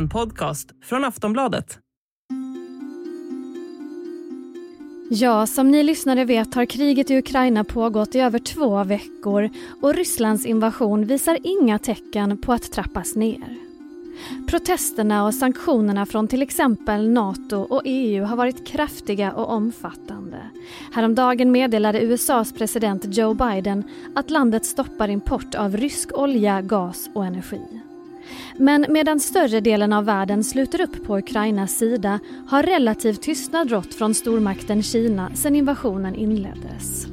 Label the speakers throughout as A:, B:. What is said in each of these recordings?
A: En podcast från Aftonbladet.
B: Ja, som ni lyssnare vet har kriget i Ukraina pågått i över två veckor och Rysslands invasion visar inga tecken på att trappas ner. Protesterna och sanktionerna från till exempel Nato och EU har varit kraftiga och omfattande. Häromdagen meddelade USAs president Joe Biden att landet stoppar import av rysk olja, gas och energi. Men medan större delen av världen sluter upp på Ukrainas sida har relativ tystnad rått från stormakten Kina sedan invasionen inleddes.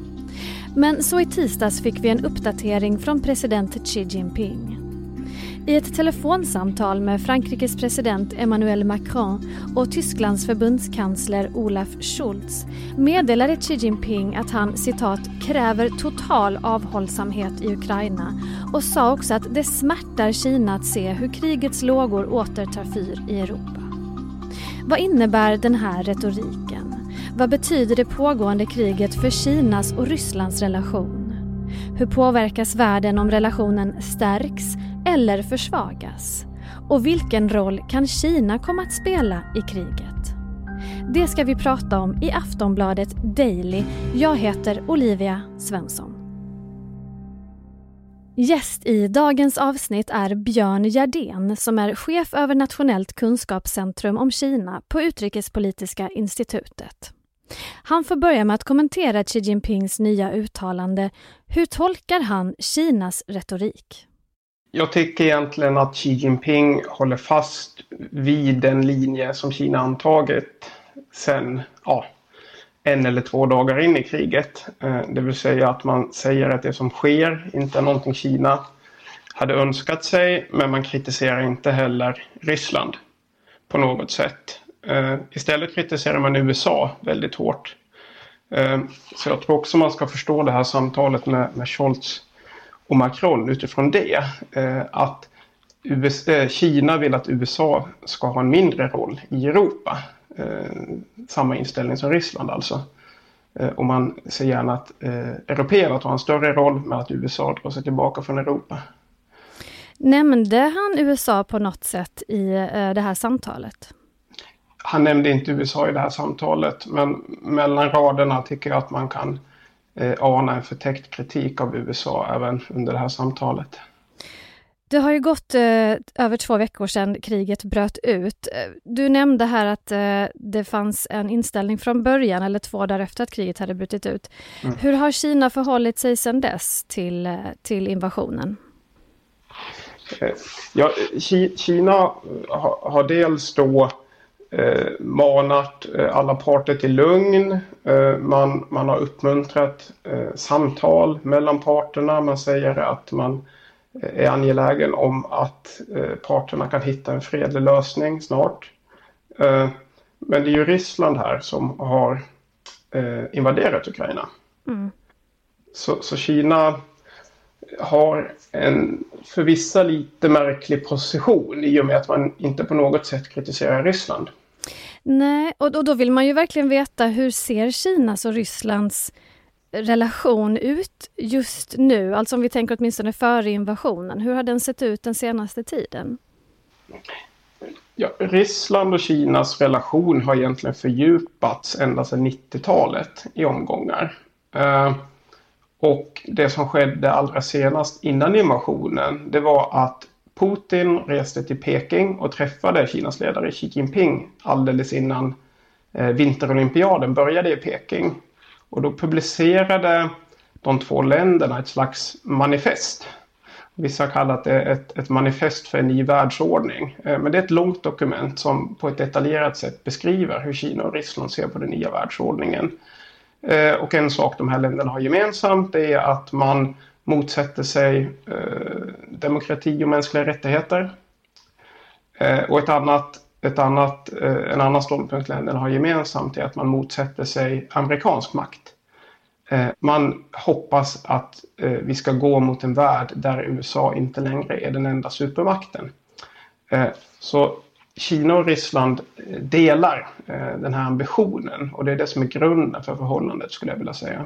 B: Men så i tisdags fick vi en uppdatering från president Xi Jinping. I ett telefonsamtal med Frankrikes president Emmanuel Macron och Tysklands förbundskansler Olaf Scholz meddelade Xi Jinping att han citat kräver total avhållsamhet i Ukraina och sa också att det smärtar Kina att se hur krigets lågor åter tar fyr i Europa. Vad innebär den här retoriken? Vad betyder det pågående kriget för Kinas och Rysslands relation? Hur påverkas världen om relationen stärks eller försvagas? Och vilken roll kan Kina komma att spela i kriget? Det ska vi prata om i Aftonbladet Daily. Jag heter Olivia Svensson. Gäst i dagens avsnitt är Björn Jardén som är chef över Nationellt kunskapscentrum om Kina på Utrikespolitiska institutet. Han får börja med att kommentera Xi Jinpings nya uttalande. Hur tolkar han Kinas retorik?
C: Jag tycker egentligen att Xi Jinping håller fast vid den linje som Kina antagit sen ja, en eller två dagar in i kriget. Eh, det vill säga att man säger att det som sker inte är någonting Kina hade önskat sig men man kritiserar inte heller Ryssland på något sätt. Eh, istället kritiserar man USA väldigt hårt. Eh, så jag tror också man ska förstå det här samtalet med, med Scholz och Macron utifrån det. Eh, att USA, Kina vill att USA ska ha en mindre roll i Europa. Samma inställning som Ryssland alltså. Och man ser gärna att européerna tar en större roll men att USA drar sig tillbaka från Europa.
B: Nämnde han USA på något sätt i det här samtalet?
C: han nämnde inte USA i det här samtalet men mellan raderna tycker jag att man kan eh, ana en förtäckt kritik av USA även under det här samtalet.
B: Det har ju gått eh, över två veckor sedan kriget bröt ut. Eh, du nämnde här att eh, det fanns en inställning från början, eller två dagar efter att kriget hade brutit ut. Mm. Hur har Kina förhållit sig sedan dess till, eh, till invasionen?
C: Eh, ja, Kina har dels då eh, manat eh, alla parter till lugn. Eh, man, man har uppmuntrat eh, samtal mellan parterna. Man säger att man är angelägen om att parterna kan hitta en fredlig lösning snart. men det är ju Ryssland här som har invaderat Ukraina. Mm. Så, så Kina har en för vissa lite märklig position i och med att man inte på något sätt kritiserar Ryssland.
B: Nej, och, och då vill man ju verkligen veta hur ser Kinas och Rysslands relation ut just nu? Alltså om vi tänker åtminstone före invasionen. Hur har den sett ut den senaste tiden?
C: Ja, Ryssland och Kinas relation har egentligen fördjupats ända sedan 90-talet i omgångar. Eh, och det som skedde allra senast innan invasionen det var att Putin reste till Peking och träffade Kinas ledare Xi Jinping alldeles innan eh, vinterolympiaden började i Peking. Och då publicerade de två länderna ett slags manifest. Vissa har kallat det ett, ett manifest för en ny världsordning. Eh, men det är ett långt dokument som på ett detaljerat sätt beskriver hur Kina och Ryssland ser på den nya världsordningen. Eh, och en sak de här länderna har gemensamt är att man motsätter sig eh, demokrati och mänskliga rättigheter. Eh, och ett annat, ett annat, eh, en annan ståndpunkt länderna har gemensamt är att man motsätter sig amerikansk makt. Eh, man hoppas att eh, vi ska gå mot en värld där USA inte längre är den enda supermakten. Så Kina och Ryssland delar eh, den här ambitionen och det är det som är grunden för förhållandet skulle jag vilja säga.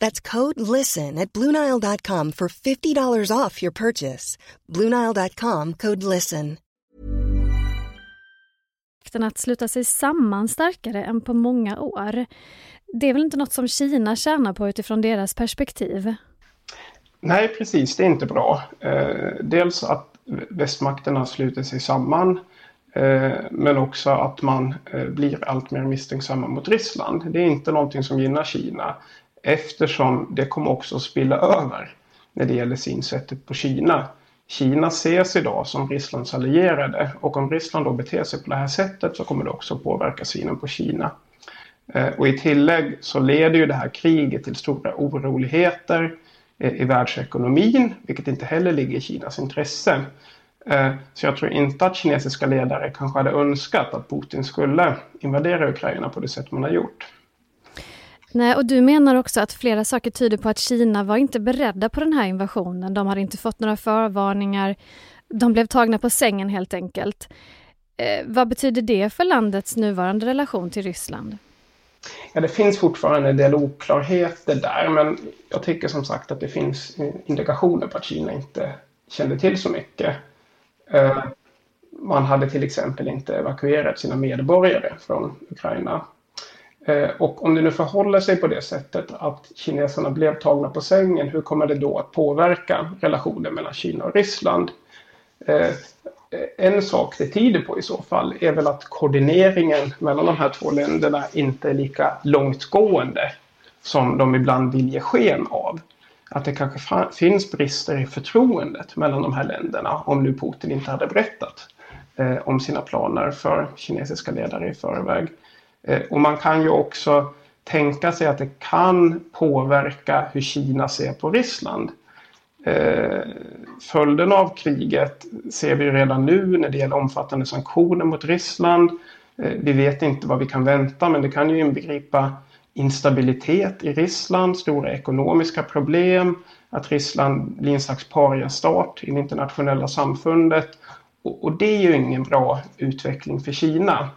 D: That's code LISTEN at Bluenile.com for $50 off your purchase. Bluenile.com code LISTEN.
B: Att sluta sig samman starkare än på många år. Det är väl inte något som Kina tjänar på utifrån deras perspektiv?
C: Nej, precis. Det är inte bra. Eh, dels att västmakterna sluter sig samman. Eh, men också att man eh, blir allt mer misstänksamma mot Ryssland. Det är inte någonting som gynnar Kina eftersom det kommer också att spilla över när det gäller synsättet på Kina. Kina ses idag som Rysslands allierade och om Ryssland då beter sig på det här sättet så kommer det också påverka synen på Kina. Eh, och i tillägg så leder ju det här kriget till stora oroligheter eh, i världsekonomin, vilket inte heller ligger i Kinas intresse. Eh, så jag tror inte att kinesiska ledare kanske hade önskat att Putin skulle invadera Ukraina på det sätt man har gjort.
B: Nej, och du menar också att flera saker tyder på att Kina var inte beredda på den här invasionen. De hade inte fått några förvarningar. De blev tagna på sängen helt enkelt. Eh, vad betyder det för landets nuvarande relation till Ryssland?
C: Ja, det finns fortfarande en del oklarheter där, men jag tycker som sagt att det finns eh, indikationer på att Kina inte kände till så mycket. Eh, man hade till exempel inte evakuerat sina medborgare från Ukraina. Eh, och om det nu förhåller sig på det sättet att kineserna blev tagna på sängen, hur kommer det då att påverka relationen mellan Kina och Ryssland? Eh, en sak det tyder på i så fall är väl att koordineringen mellan de här två länderna inte är lika långtgående som de ibland vill ge sken av att det kanske finns brister i förtroendet mellan de här länderna om nu Putin inte hade berättat eh, om sina planer för kinesiska ledare i förväg. Eh, och man kan ju också tänka sig att det kan påverka hur Kina ser på Ryssland. Eh, följden av kriget ser vi redan nu när det gäller omfattande sanktioner mot Ryssland. Eh, vi vet inte vad vi kan vänta men det kan ju inbegripa instabilitet i Ryssland, stora ekonomiska problem, att Ryssland blir en slags pariastat i det internationella samfundet. Och, och, det är ju ingen bra utveckling för Kina.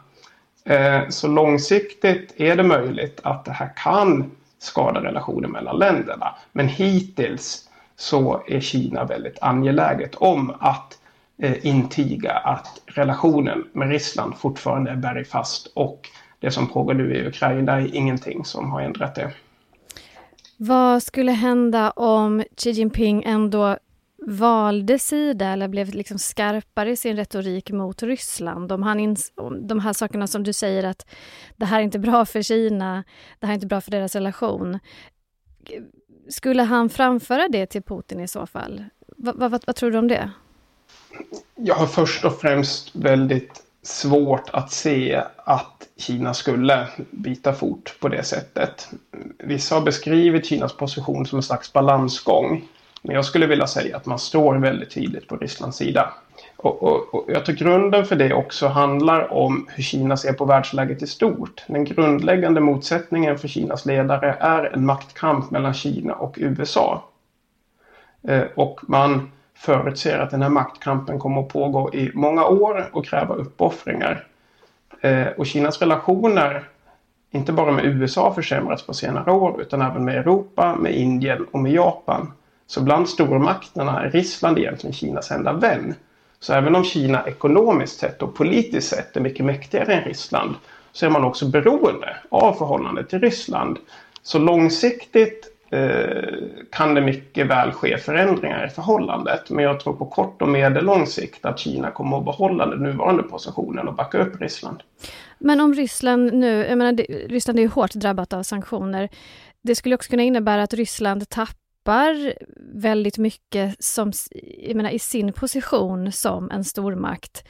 C: Eh, så långsiktigt är det möjligt att det här kan skada relationen mellan länderna. Men hittills så är Kina väldigt angeläget om att eh, intyga att relationen med Ryssland fortfarande är bergfast och det som pågår nu i Ukraina är ingenting som har ändrat det.
B: Vad skulle hända om Xi Jinping ändå valde sida eller blev liksom skarpare i sin retorik mot Ryssland? Om han ins- de här sakerna som du säger att det här är inte bra för Kina, det här är inte bra för deras relation. Skulle han framföra det till Putin i så fall? vad, va- vad tror du om det?
C: Jag har först och främst väldigt svårt att se att Kina skulle byta fot på det sättet. Vissa har beskrivit Kinas position som en slags balansgång. Men jag skulle vilja säga att man står väldigt tydligt på Rysslands sida. Och, och, och jag tror grunden för det också handlar om hur Kina ser på världsläget i stort. Den grundläggande motsättningen för Kinas ledare är en maktkamp mellan Kina och USA. Eh, och man förutser att den här maktkampen kommer att pågå i många år och kräva uppoffringar. Eh, och Kinas relationer, inte bara med USA, försämrats på senare år utan även med Europa, med Indien och med Japan. Så bland stormakterna är Ryssland egentligen Kinas enda vän. Så även om Kina ekonomiskt sett och politiskt sett är mycket mäktigare än Ryssland så är man också beroende av förhållandet till Ryssland. Så långsiktigt Eh, kan det mycket väl ske förändringar i förhållandet. Men jag tror på kort och medellång sikt att Kina kommer att behålla den nuvarande positionen och backa upp Ryssland.
B: Men om Ryssland nu, jag menar, Ryssland är ju hårt drabbat av sanktioner. Det skulle också kunna innebära att Ryssland tappar väldigt mycket som, jag menar, i sin position som en stormakt.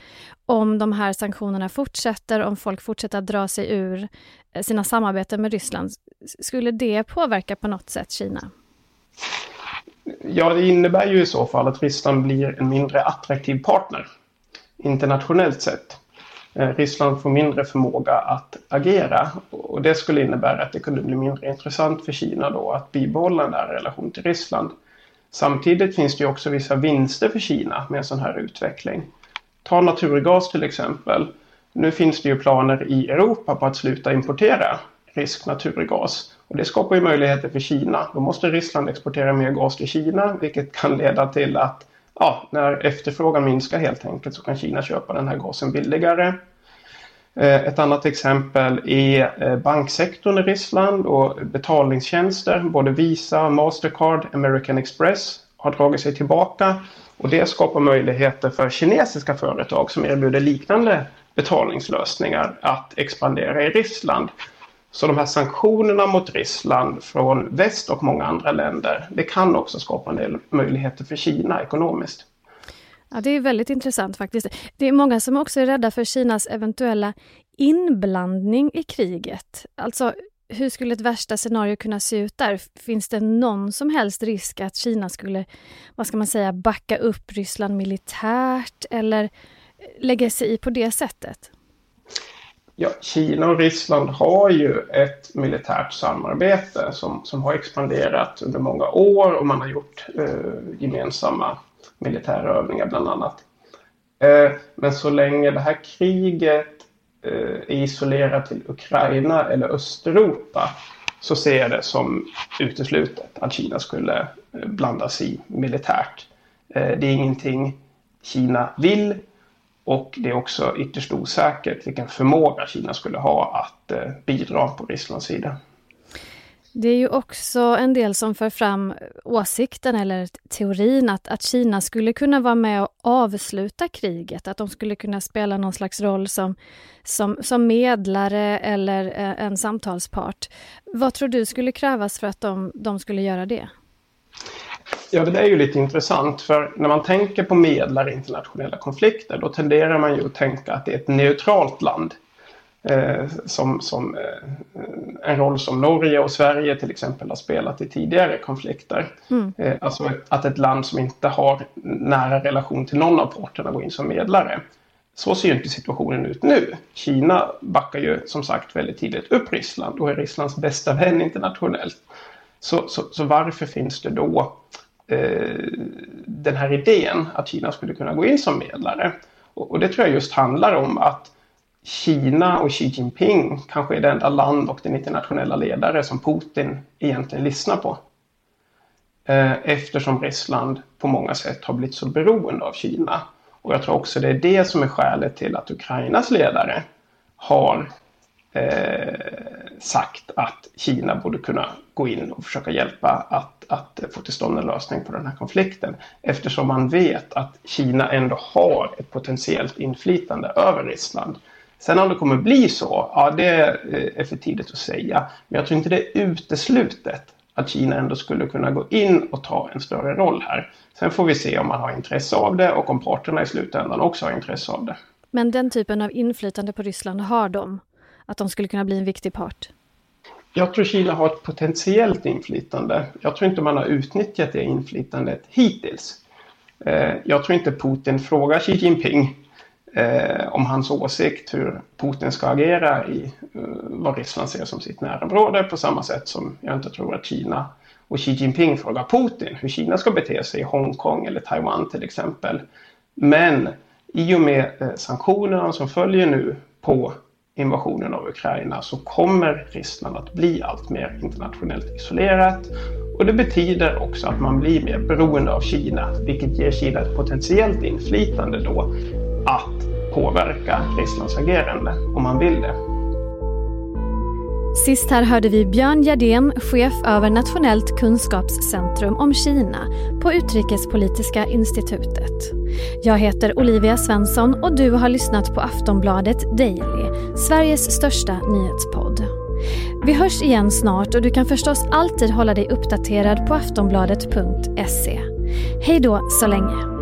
B: Om de här sanktionerna fortsätter, om folk fortsätter att dra sig ur eh, sina samarbeten med Ryssland, skulle det påverka på något sätt Kina?
C: Ja, det innebär ju i så fall att Ryssland blir en mindre attraktiv partner internationellt sett. Eh, Ryssland får mindre förmåga att agera och det skulle innebära att det kunde bli mindre intressant för Kina då att bibehålla en här relation till Ryssland. Samtidigt finns det ju också vissa vinster för Kina med en sån här utveckling. Ta naturgas till exempel. Nu finns det ju planer i Europa på att sluta importera rysk naturgas. Och det skapar ju möjligheter för Kina. Då måste Ryssland exportera mer gas till Kina vilket kan leda till att ja, när efterfrågan minskar helt enkelt så kan Kina köpa den här gasen billigare. Eh, ett annat exempel är eh, banksektorn i Ryssland och betalningstjänster. Både Visa, Mastercard, American Express har dragit sig tillbaka och det skapar möjligheter för kinesiska företag som erbjuder liknande betalningslösningar att expandera i Ryssland. Så de här sanktionerna mot Ryssland från väst och många andra länder, det kan också skapa en del möjligheter för Kina ekonomiskt.
B: Ja, det är väldigt intressant faktiskt. Det är många som också är rädda för Kinas eventuella inblandning i kriget. Alltså, hur skulle ett värsta scenario kunna se ut där? Finns det någon som helst risk att Kina skulle, vad ska man säga, backa upp Ryssland militärt eller lägga sig i på det sättet?
C: Ja, Kina och Ryssland har ju ett militärt samarbete som, som har expanderat under många år och man har gjort eh, gemensamma militära övningar bland annat. Eh, men så länge det här kriget eh, är isolerat till Ukraina eller Östeuropa så ser jag det som uteslutet att Kina skulle blandas blanda sig militärt. Eh, det är ingenting Kina vill och det är också ytterst osäkert vilken förmåga Kina skulle ha att eh, bidra på Rysslands sida.
B: Det är ju också en del som för fram åsikten eller teorin att, att Kina skulle kunna vara med och avsluta kriget, att de skulle kunna spela någon slags roll som, som, som medlare eller eh, en samtalspart. Vad tror du skulle krävas för att de, de skulle göra det?
C: Ja, det är ju lite intressant för när man tänker på medlare i internationella konflikter då tenderar man ju att tänka att det är ett neutralt land. Eh, som, som eh, en roll som Norge och Sverige till exempel har spelat i tidigare konflikter. Mm. Eh, alltså att ett land som inte har nära relation till någon av parterna går in som medlare. Så ser ju inte situationen ut nu. Kina backar ju som sagt väldigt tidigt upp Ryssland och är Rysslands bästa vän internationellt. Så, så, så varför finns det då Eh, den här idén att Kina skulle kunna gå in som medlare? Och, och det tror jag just handlar om att Kina och Xi Jinping kanske är det enda land och den internationella ledare som Putin egentligen lyssnar på. Eh, eftersom Ryssland på många sätt har blivit så beroende av Kina. Och jag tror också det är det som är skälet till att Ukrainas ledare har eh, sagt att Kina borde kunna gå in och försöka hjälpa att, att få till stånd en lösning på den här konflikten. Eftersom man vet att Kina ändå har ett potentiellt inflytande över Ryssland. Sen om det kommer bli så, ja det eh, är för tidigt att säga. Men jag tror inte det är uteslutet att Kina ändå skulle kunna gå in och ta en större roll här. Sen får vi se om man har intresse av det och om parterna i slutändan också har intresse av det.
B: Men den typen av inflytande på Ryssland har de? Att de skulle kunna bli en viktig part?
C: Jag tror Kina har ett potentiellt inflytande. Jag tror inte man har utnyttjat det inflytandet hittills. Eh, jag tror inte Putin frågar Xi Jinping eh, om hans åsikt hur Putin ska agera i eh, vad Ryssland ser som sitt närområde på samma sätt som jag inte tror att Kina och Xi Jinping frågar Putin hur Kina ska bete sig i Hongkong eller Taiwan till exempel. Men i och med sanktionerna som följer nu på invasionen av Ukraina så kommer Ryssland att bli allt mer internationellt isolerat. Och det betyder också att man blir mer beroende av Kina, vilket ger Kina ett potentiellt inflytande då att påverka Rysslands agerande om man vill det.
B: Sist här hörde vi Björn Gerdén, chef över Nationellt kunskapscentrum om Kina på Utrikespolitiska institutet. Jag heter Olivia Svensson och du har lyssnat på Aftonbladet Daily, Sveriges största nyhetspodd. Vi hörs igen snart och du kan förstås alltid hålla dig uppdaterad på aftonbladet.se. Hej då så länge!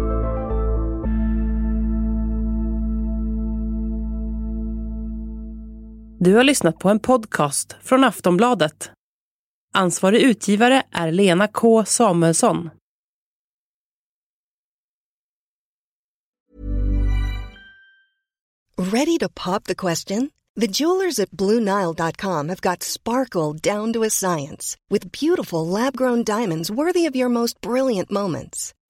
A: Du har lyssnat på en podcast från Aftonbladet. Ansvarig utgivare är Lena K Samuelsson.
D: Ready to pop the question? The jewelers at BlueNile.com have got sparkle down to a science with beautiful lab grown diamonds worthy of your most brilliant moments.